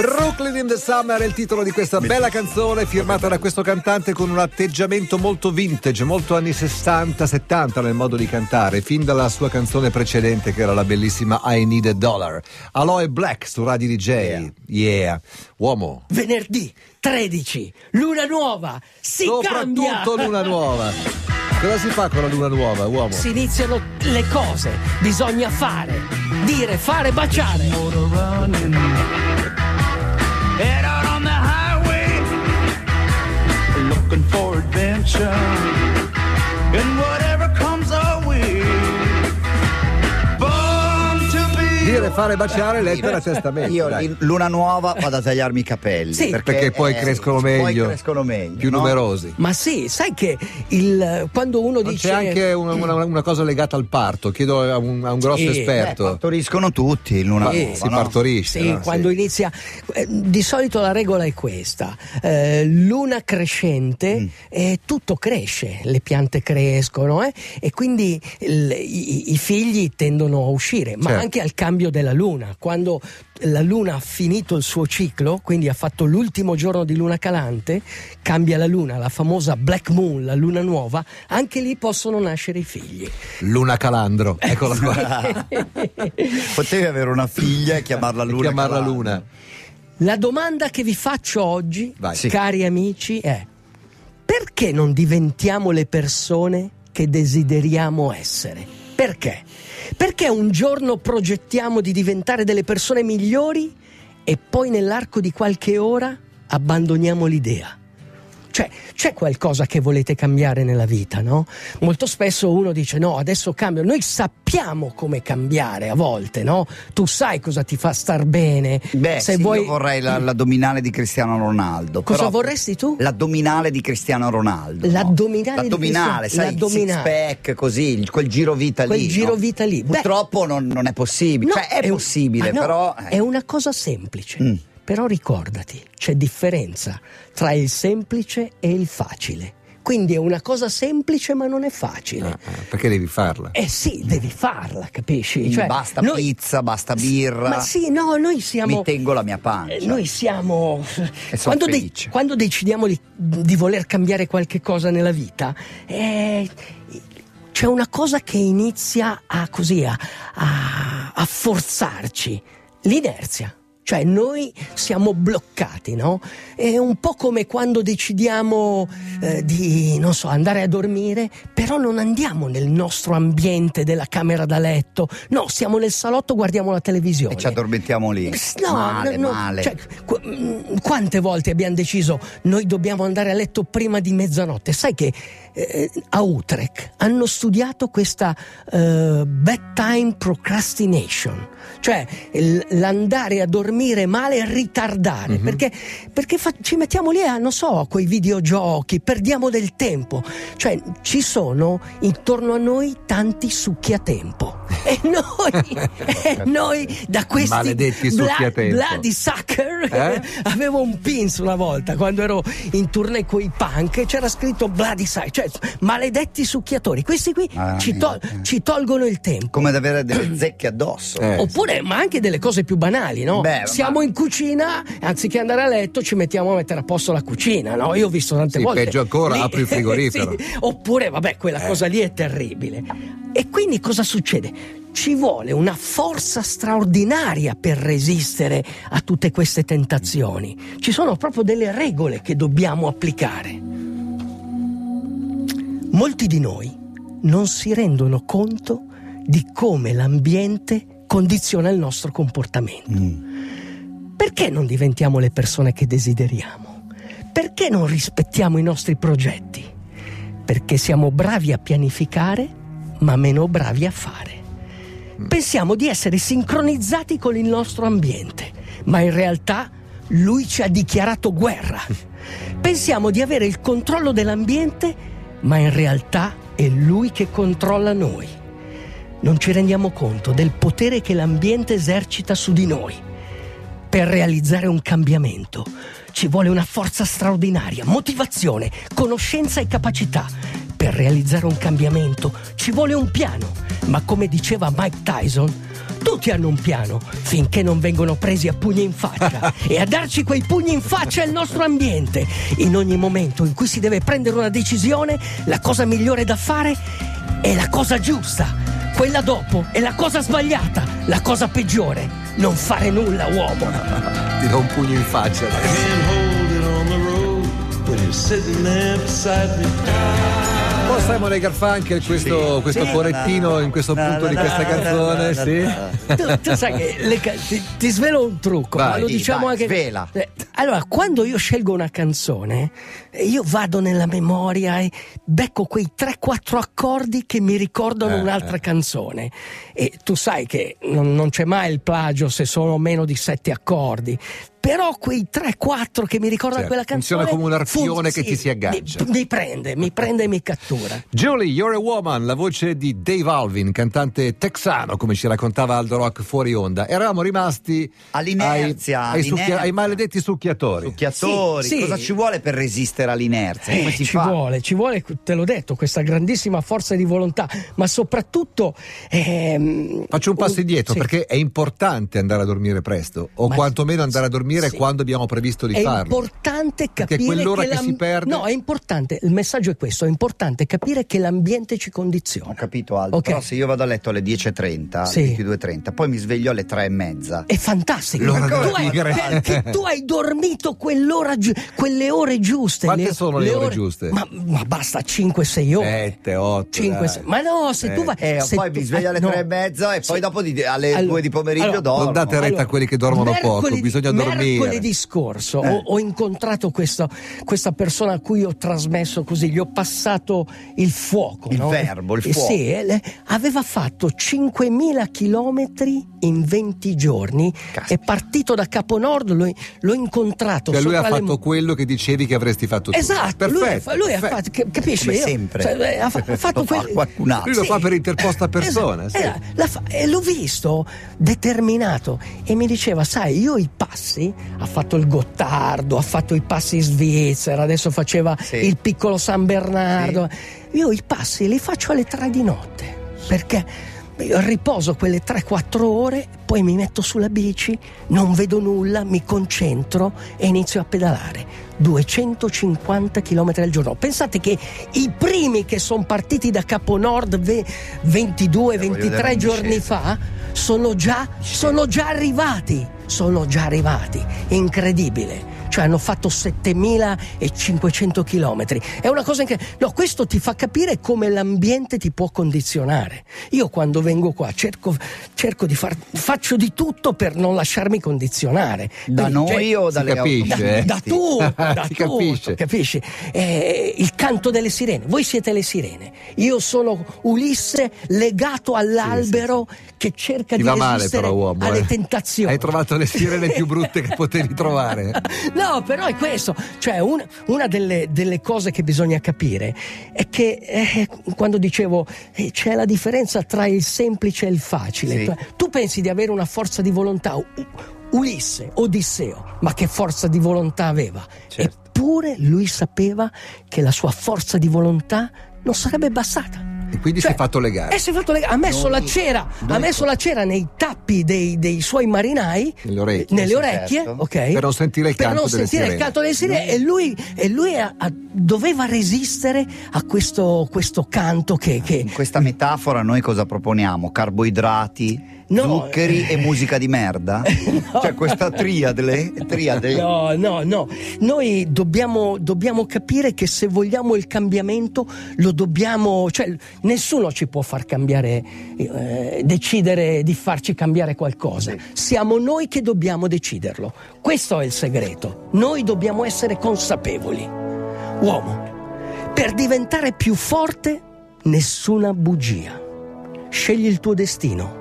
Brooklyn in the Summer è il titolo di questa bella canzone firmata da questo cantante con un atteggiamento molto vintage, molto anni 60-70 nel modo di cantare, fin dalla sua canzone precedente che era la bellissima I Need a Dollar. Aloe Black su Radio DJ. Yeah. yeah. Uomo. Venerdì 13, luna nuova. Si Soprattutto cambia. luna nuova. Cosa si fa con la luna nuova, uomo? Si iniziano le cose, bisogna fare, dire, fare, baciare. Looking for adventure. And whatever Dire, fare, baciare, lettera, testamento. Io dai. in luna nuova vado a tagliarmi i capelli. Sì. Perché poi crescono Poi meglio. crescono meglio. Più no? numerosi. Ma sì, sai che il, quando uno Non dice... c'è anche una, una- una cosa legata al parto, chiedo a un, a un grosso Sì, Eh, esperto. partoriscono tutti in luna nuova. si no? partorisce. Sì, no? quando Sì. inizia. eh, di solito la regola è questa: eh, luna crescente, Mm. eh, tutto cresce, le piante crescono eh, e quindi il- i, i figli tendono a uscire, ma Certo. anche al cambio della luna. Quando la luna ha finito il suo ciclo, quindi ha fatto l'ultimo giorno di luna calante, cambia la luna, la famosa black moon, la luna nuova, anche lì possono nascere i figli. Luna Calandro, eccola qua. Potevi avere una figlia e chiamarla E Luna. chiamarla Calandro. Luna. La domanda che vi faccio oggi, Vai. Sì. cari amici, è perché non diventiamo le persone che desideriamo essere? Perché? Perché un giorno progettiamo di diventare delle persone migliori e poi nell'arco di qualche ora abbandoniamo l'idea? Cioè, c'è qualcosa che volete cambiare nella vita, no? Molto spesso uno dice no, adesso cambio. Noi sappiamo come cambiare a volte, no? Tu sai cosa ti fa star bene. Beh, Se sì, vuoi... io vorrei la- l'addominale di Cristiano Ronaldo. Cosa vorresti tu? L'addominale di Cristiano Ronaldo. no? L'addominale di L'addominale, sai, l'addominale. il six pack, così, quel giro vita Quel lì. giro no? vita lì. Purtroppo non, non è possibile. no, cioè, è, un- possibile, ah, no, però. eh. È una cosa semplice. Mm. Però ricordati, c'è differenza tra il semplice e il facile. Quindi è una cosa semplice ma non è facile. Ah, ah, perché devi farla? Eh sì, devi farla, capisci? Cioè, basta noi- pizza, basta birra. Ma sì, no, noi siamo... Mi tengo la mia pancia. Eh, Noi siamo. Quando, de- quando decidiamo di, di voler cambiare qualche cosa nella vita, eh, c'è una cosa che inizia a così a, a- a forzarci: l'inerzia. Cioè noi siamo bloccati, no? È un po' come quando decidiamo eh, di, non so, andare a dormire, però non andiamo nel nostro ambiente della camera da letto. No, siamo nel salotto, guardiamo la televisione. E ci addormentiamo lì. No, male, no, male. cioè, qu- mm, quante volte abbiamo deciso noi dobbiamo andare a letto prima di mezzanotte? Sai che eh, a Utrecht hanno studiato questa eh, bedtime procrastination, cioè l'andare a dormire male e ritardare, perché, perché fa- ci mettiamo lì a, non so, quei videogiochi, perdiamo del tempo, cioè ci sono intorno a noi tanti succhi a tempo e noi, e noi da questi Maledetti succhi a tempo. bloody sucker Eh? avevo un pins una volta quando ero in tournée con i punk e c'era scritto bloody sucker cioè maledetti succhiatori questi qui Ah, ci, tol- mia. ci tolgono il tempo Come ad avere delle zecche addosso. Eh. Oppure, ma anche delle cose più banali, no? Beh, Siamo ma- in cucina, anziché andare a letto, ci mettiamo a mettere a posto la cucina, no? Io ho visto tante Sì, volte. peggio ancora, apri il frigorifero. Sì, Oppure, vabbè, quella cosa lì è terribile. E quindi cosa succede? Ci vuole una forza straordinaria per resistere a tutte queste tentazioni. Ci sono proprio delle regole che dobbiamo applicare. Molti di noi non si rendono conto di come l'ambiente condiziona il nostro comportamento. Perché non diventiamo le persone che desideriamo? Perché non rispettiamo i nostri progetti? Perché siamo bravi a pianificare, ma meno bravi a fare. Pensiamo di essere sincronizzati con il nostro ambiente, ma in realtà lui ci ha dichiarato guerra. Pensiamo di avere il controllo dell'ambiente, ma in realtà è lui che controlla noi. Non ci rendiamo conto del potere che l'ambiente esercita su di noi. Per realizzare un cambiamento ci vuole una forza straordinaria, motivazione, conoscenza e capacità. Per realizzare un cambiamento ci vuole un piano, ma come diceva Mike Tyson, tu Tutti hanno un piano, finché non vengono presi a pugni in faccia. e a darci quei pugni in faccia è il nostro ambiente. In ogni momento in cui si deve prendere una decisione, la cosa migliore da fare è la cosa giusta. Quella dopo è la cosa sbagliata, la cosa peggiore. Non fare nulla, uomo. Ti do un pugno in faccia. adesso. Po' Simon Garfunkel, questo, questo Sì. corettino in questo punto di questa canzone, sì. Tu, tu sai che le ti, ti svelo un trucco, Vai, ma lo sì, diciamo vai, anche. svela. Eh, Allora, quando io scelgo una canzone, io vado nella memoria e becco quei 3-4 accordi che mi ricordano Eh, un'altra eh. canzone. E tu sai che non, non c'è mai il plagio se sono meno di 7 accordi. Però quei 3-4 che mi ricordano Certo, quella canzone. funziona come un arpione che sì, ti si aggancia. Mi, mi prende, mi prende e mi cattura. Julie, You're a Woman, la voce di Dave Alvin, cantante texano, come ci raccontava Aldo Rock fuori onda. Eravamo rimasti All'inerzia, ai, ai, succhia- ai maledetti succhiatori. Succhiatori, Sì, sì. cosa ci vuole per resistere all'inerzia? Come Eh, si ci fa? vuole, ci vuole, te l'ho detto, questa grandissima forza di volontà, ma soprattutto. ehm, Faccio un passo indietro sì. perché è importante andare a dormire presto, o Ma- quantomeno andare a dormire sì. quando abbiamo previsto di È farlo. importante Perché capire quell'ora che la- si perde- No, è importante, il messaggio è questo, è importante capire che l'ambiente ci condiziona. Ho capito Aldo, Ok. però se io vado a letto alle 10.30, Sì. 22.30, poi mi sveglio alle 3 e mezza. È fantastico. L'ora tu, hai, perché tu hai dormito quell'ora quelle ore giuste. Quante sono le ore giuste? Ma, ma basta 5-6 ore. 7, 8. 5, 6. Ma no, se tu vai. Eh, se poi tu- mi sveglio alle eh, no. 3 e mezza e poi Sì. dopo di- alle Allora- 2 di pomeriggio allora, dormo. Non date retta a quelli che dormono poco, bisogna dormire. Mercoledì scorso Eh. ho, ho incontrato questo- questa persona a cui ho trasmesso così, gli ho passato il fuoco. Il no? verbo, il Eh, fuoco. Sì, eh, aveva fatto 5.000 chilometri in 20 giorni, Caspita. è partito da Caponord, l'ho, l'ho incontrato. Cioè lui ha sopra le- fatto quello che dicevi che avresti fatto tu. Esatto, lui, Perfetto, lui ha fatto, cap- capisci? Come sempre. cioè, eh, ha, ha fatto Lo fa quel- qualcun altro. Lui lo fa per interposta persona, esatto. sì. Eh, la fa- e l'ho visto determinato e mi diceva, sai, io i passi, ha fatto il Gottardo, ha fatto i passi in Svizzera, adesso faceva Sì. il piccolo San Bernardo. Io i passi li faccio alle tre di notte perché riposo quelle 3-4 ore, poi mi metto sulla bici, non vedo nulla, mi concentro e inizio a pedalare. 250 km al giorno. Pensate che i primi che sono partiti da Caponord ve- 22-23 vedere in giorni fa sono già, sono già arrivati. Sono già arrivati. Incredibile. Cioè hanno fatto 7500 km. È una cosa che. No, questo ti fa capire come l'ambiente ti può condizionare. Io quando vengo qua cerco, cerco di far. faccio di tutto per non lasciarmi condizionare. Da Quindi, noi cioè, o dalle capisce, automobilisti? eh? da tutto, da Si tutto, capisce. capisci? Eh, il canto delle sirene, voi siete le sirene, io sono Ulisse legato all'albero che cerca Ti di va male resistere però uomo. alle eh. tentazioni. Hai trovato le sirene più brutte che potevi trovare. No, però è questo. Cioè, un- una delle, delle cose che bisogna capire è che eh, quando dicevo eh, c'è la differenza tra il semplice e il facile. Sì. Tu, tu pensi di avere una forza di volontà. Ulisse, Odisseo, ma che forza di volontà aveva? Certo. Eppure lui sapeva che la sua forza di volontà non sarebbe bastata. E quindi si è fatto legare. Eh, si è fatto legare. Ha messo Noi- la cera, ha messo la cera nei tappi dei, dei suoi marinai, Nelle orecchie, nelle orecchie, certo. ok? Per non sentire il Per canto non delle sentire il sirene. canto delle sirene e lui, e lui ha- ha- doveva resistere a questo, questo canto che, che- In questa metafora noi cosa proponiamo? Carboidrati, No. zuccheri e musica di merda? Cioè questa triade, triade. No, no, no. Noi dobbiamo, dobbiamo capire che se vogliamo il cambiamento lo dobbiamo, cioè nessuno ci può far cambiare, eh, decidere di farci cambiare qualcosa. Siamo noi che dobbiamo deciderlo. Questo è il segreto. Noi dobbiamo essere consapevoli. Uomo, per diventare più forte, nessuna bugia. Scegli il tuo destino.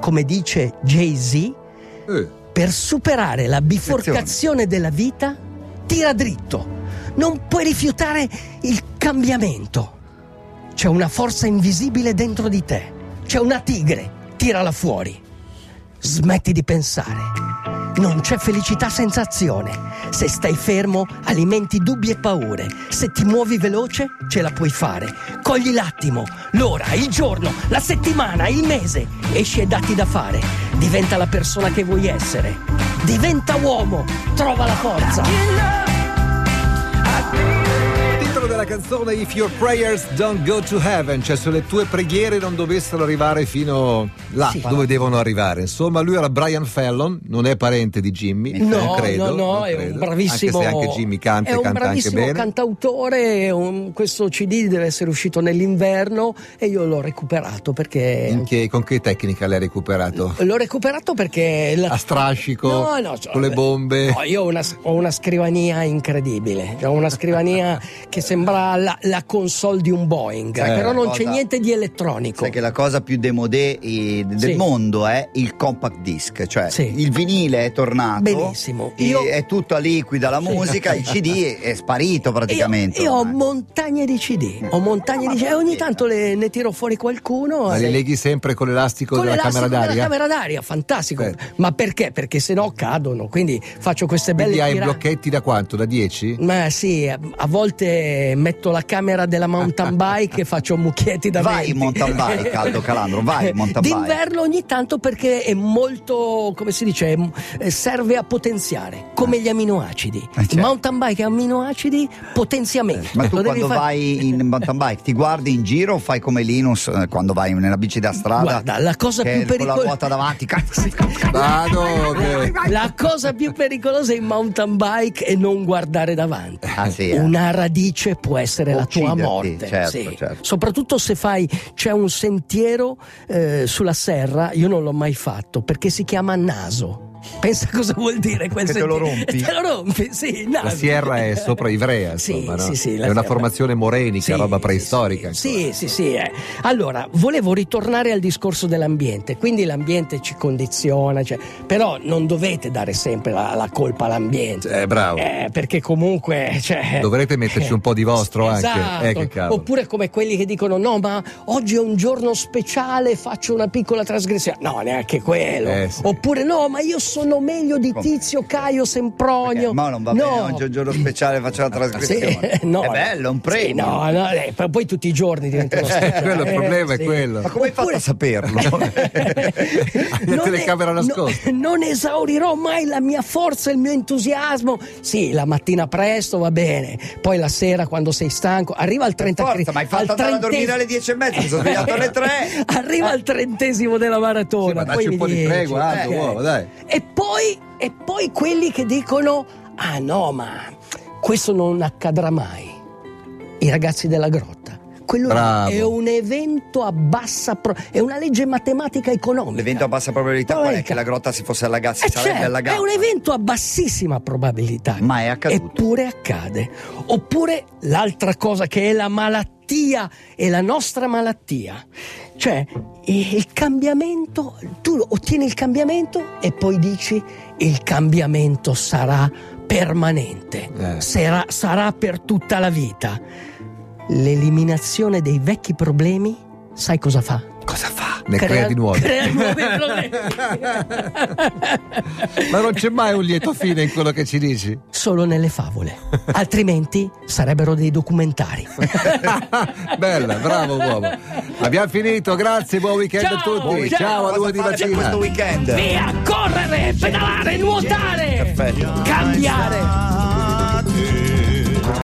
Come dice Jay-Z, Eh, per superare la biforcazione della vita, tira dritto. Non puoi rifiutare il cambiamento. C'è una forza invisibile dentro di te. C'è una tigre. Tirala fuori. Smetti di pensare. Non c'è felicità senza azione. Se stai fermo, alimenti dubbi e paure. Se ti muovi veloce, ce la puoi fare. Cogli l'attimo, l'ora, il giorno, la settimana, il mese. Esci e datti da fare. diventa la persona che vuoi essere. Diventa uomo, trova la forza. Della canzone If Your Prayers Don't Go to Heaven, cioè se le tue preghiere non dovessero arrivare fino là Sì. dove devono arrivare. Insomma, lui era Brian Fallon, non è parente di Jimmy, No, non credo. no, no, è credo. un bravissimo. Anche se anche Jimmy canta è e un canta anche bene. cantautore. un- questo CD deve essere uscito nell'inverno e io l'ho recuperato perché. Che- con che tecnica l'hai recuperato? L'ho recuperato perché. la- A strascico? No, no, cioè, con le bombe? No, io ho una, ho una scrivania incredibile. Ho una scrivania che sembra la, la console di un Boeing, Sai però non la c'è cosa- niente di elettronico. Sai che la cosa più demodé eh, del Sì. mondo è il compact disc, cioè Sì. il vinile è tornato, Benissimo. Io- è tutta liquida la Sì. musica, il CD è sparito praticamente. Io, io ho montagne di CD, ho montagne di CD e ogni tanto le- ne tiro fuori qualcuno. Ma e- li leghi sempre con l'elastico con della l'elastico camera d'aria? della camera d'aria, fantastico. Certo. Ma perché? Perché se no cadono, quindi faccio queste belle Quindi hai tira- blocchetti da quanto? Da 10? Ma sì, a a volte metto la camera della mountain bike e faccio mucchietti da Vai 20. in mountain bike, Aldo Calandro, vai in mountain bike. D'inverno ogni tanto perché è molto, come si dice, eh, serve a potenziare, come gli aminoacidi. Eh, certo. Mountain bike e aminoacidi, potenziamento. Ma tu Lo quando fare- vai in mountain bike ti guardi in giro o fai come Linus eh, quando vai nella bici da strada? Guarda, la cosa più Con la pericolosa ruota davanti. Che- La cosa più pericolosa in mountain bike è non guardare davanti. Ah, sì, eh. Una radice può essere la tua morte. certo, sì. certo. Soprattutto se fai c'è un sentiero eh, sulla serra, io non l'ho mai fatto perché si chiama naso. Pensa cosa vuol dire quel Che te lo rompi? Te lo rompi, sì, naso. La sierra è sopra Ivrea, Sì, insomma, no? sì, sì, è una sierra. formazione morenica, Sì, roba sì, preistorica. Sì, sì, sì. eh. Allora, volevo ritornare al discorso dell'ambiente. Quindi l'ambiente ci condiziona, cioè, però non dovete dare sempre la, la colpa all'ambiente. Eh, bravo. Eh, perché comunque. Cioè, Dovrete metterci un po' di vostro anche. Esatto. Eh, cavolo. Oppure come quelli che dicono: no, ma oggi è un giorno speciale, faccio una piccola trasgressione. No, neanche quello. Eh, sì. Oppure no, ma io sono meglio di? Tizio, Caio, Sempronio. Ma non va no. bene, oggi è un giorno speciale, faccio la trasgressione. Sì, no, è bello, è un Sì, premio. no, no, eh, poi- tutti i giorni diventano speciali. quello il problema è sì. quello. Ma come hai fatto a saperlo? La telecamera nascosta. no- non esaurirò mai la mia forza, il mio entusiasmo. Sì, la mattina presto va bene, poi la sera quando sei stanco, arriva al 30 Forza, ma hai fatto andare a trentesimo- dormire alle 10 e mezza, mi sono svegliato alle 3. Arriva al trentesimo della maratona. Sì, ma dacci poi un po' di tregua, eh. uomo, dai. E poi, e poi quelli che dicono: Ah no, ma questo non accadrà mai. I ragazzi della grotta. Quello Bravo. è un evento a bassa pro- è una legge matematica economica. L'evento a bassa probabilità qual è? Probabilità. Che la grotta si fosse allagata, si Eh, sarebbe certo, allagata. è un evento a bassissima probabilità. Ma è accaduto. Eppure accade. Oppure l'altra cosa che è la malattia, è la nostra malattia. Cioè, il cambiamento, tu ottieni il cambiamento e poi dici il cambiamento sarà permanente, Eh. sarà, sarà per tutta la vita. L'eliminazione dei vecchi problemi, sai cosa fa? Ne crea, di nuovi. Crea nuovi. Ma non c'è mai un lieto fine in quello che ci dici. Solo nelle favole, altrimenti sarebbero dei documentari. Bella, bravo uomo. Abbiamo finito, grazie, buon weekend a Ciao, tutti. ciao. Ciao a due di fate questo mattina. weekend? Via, correre, pedalare, nuotare, Perfetto. cambiare.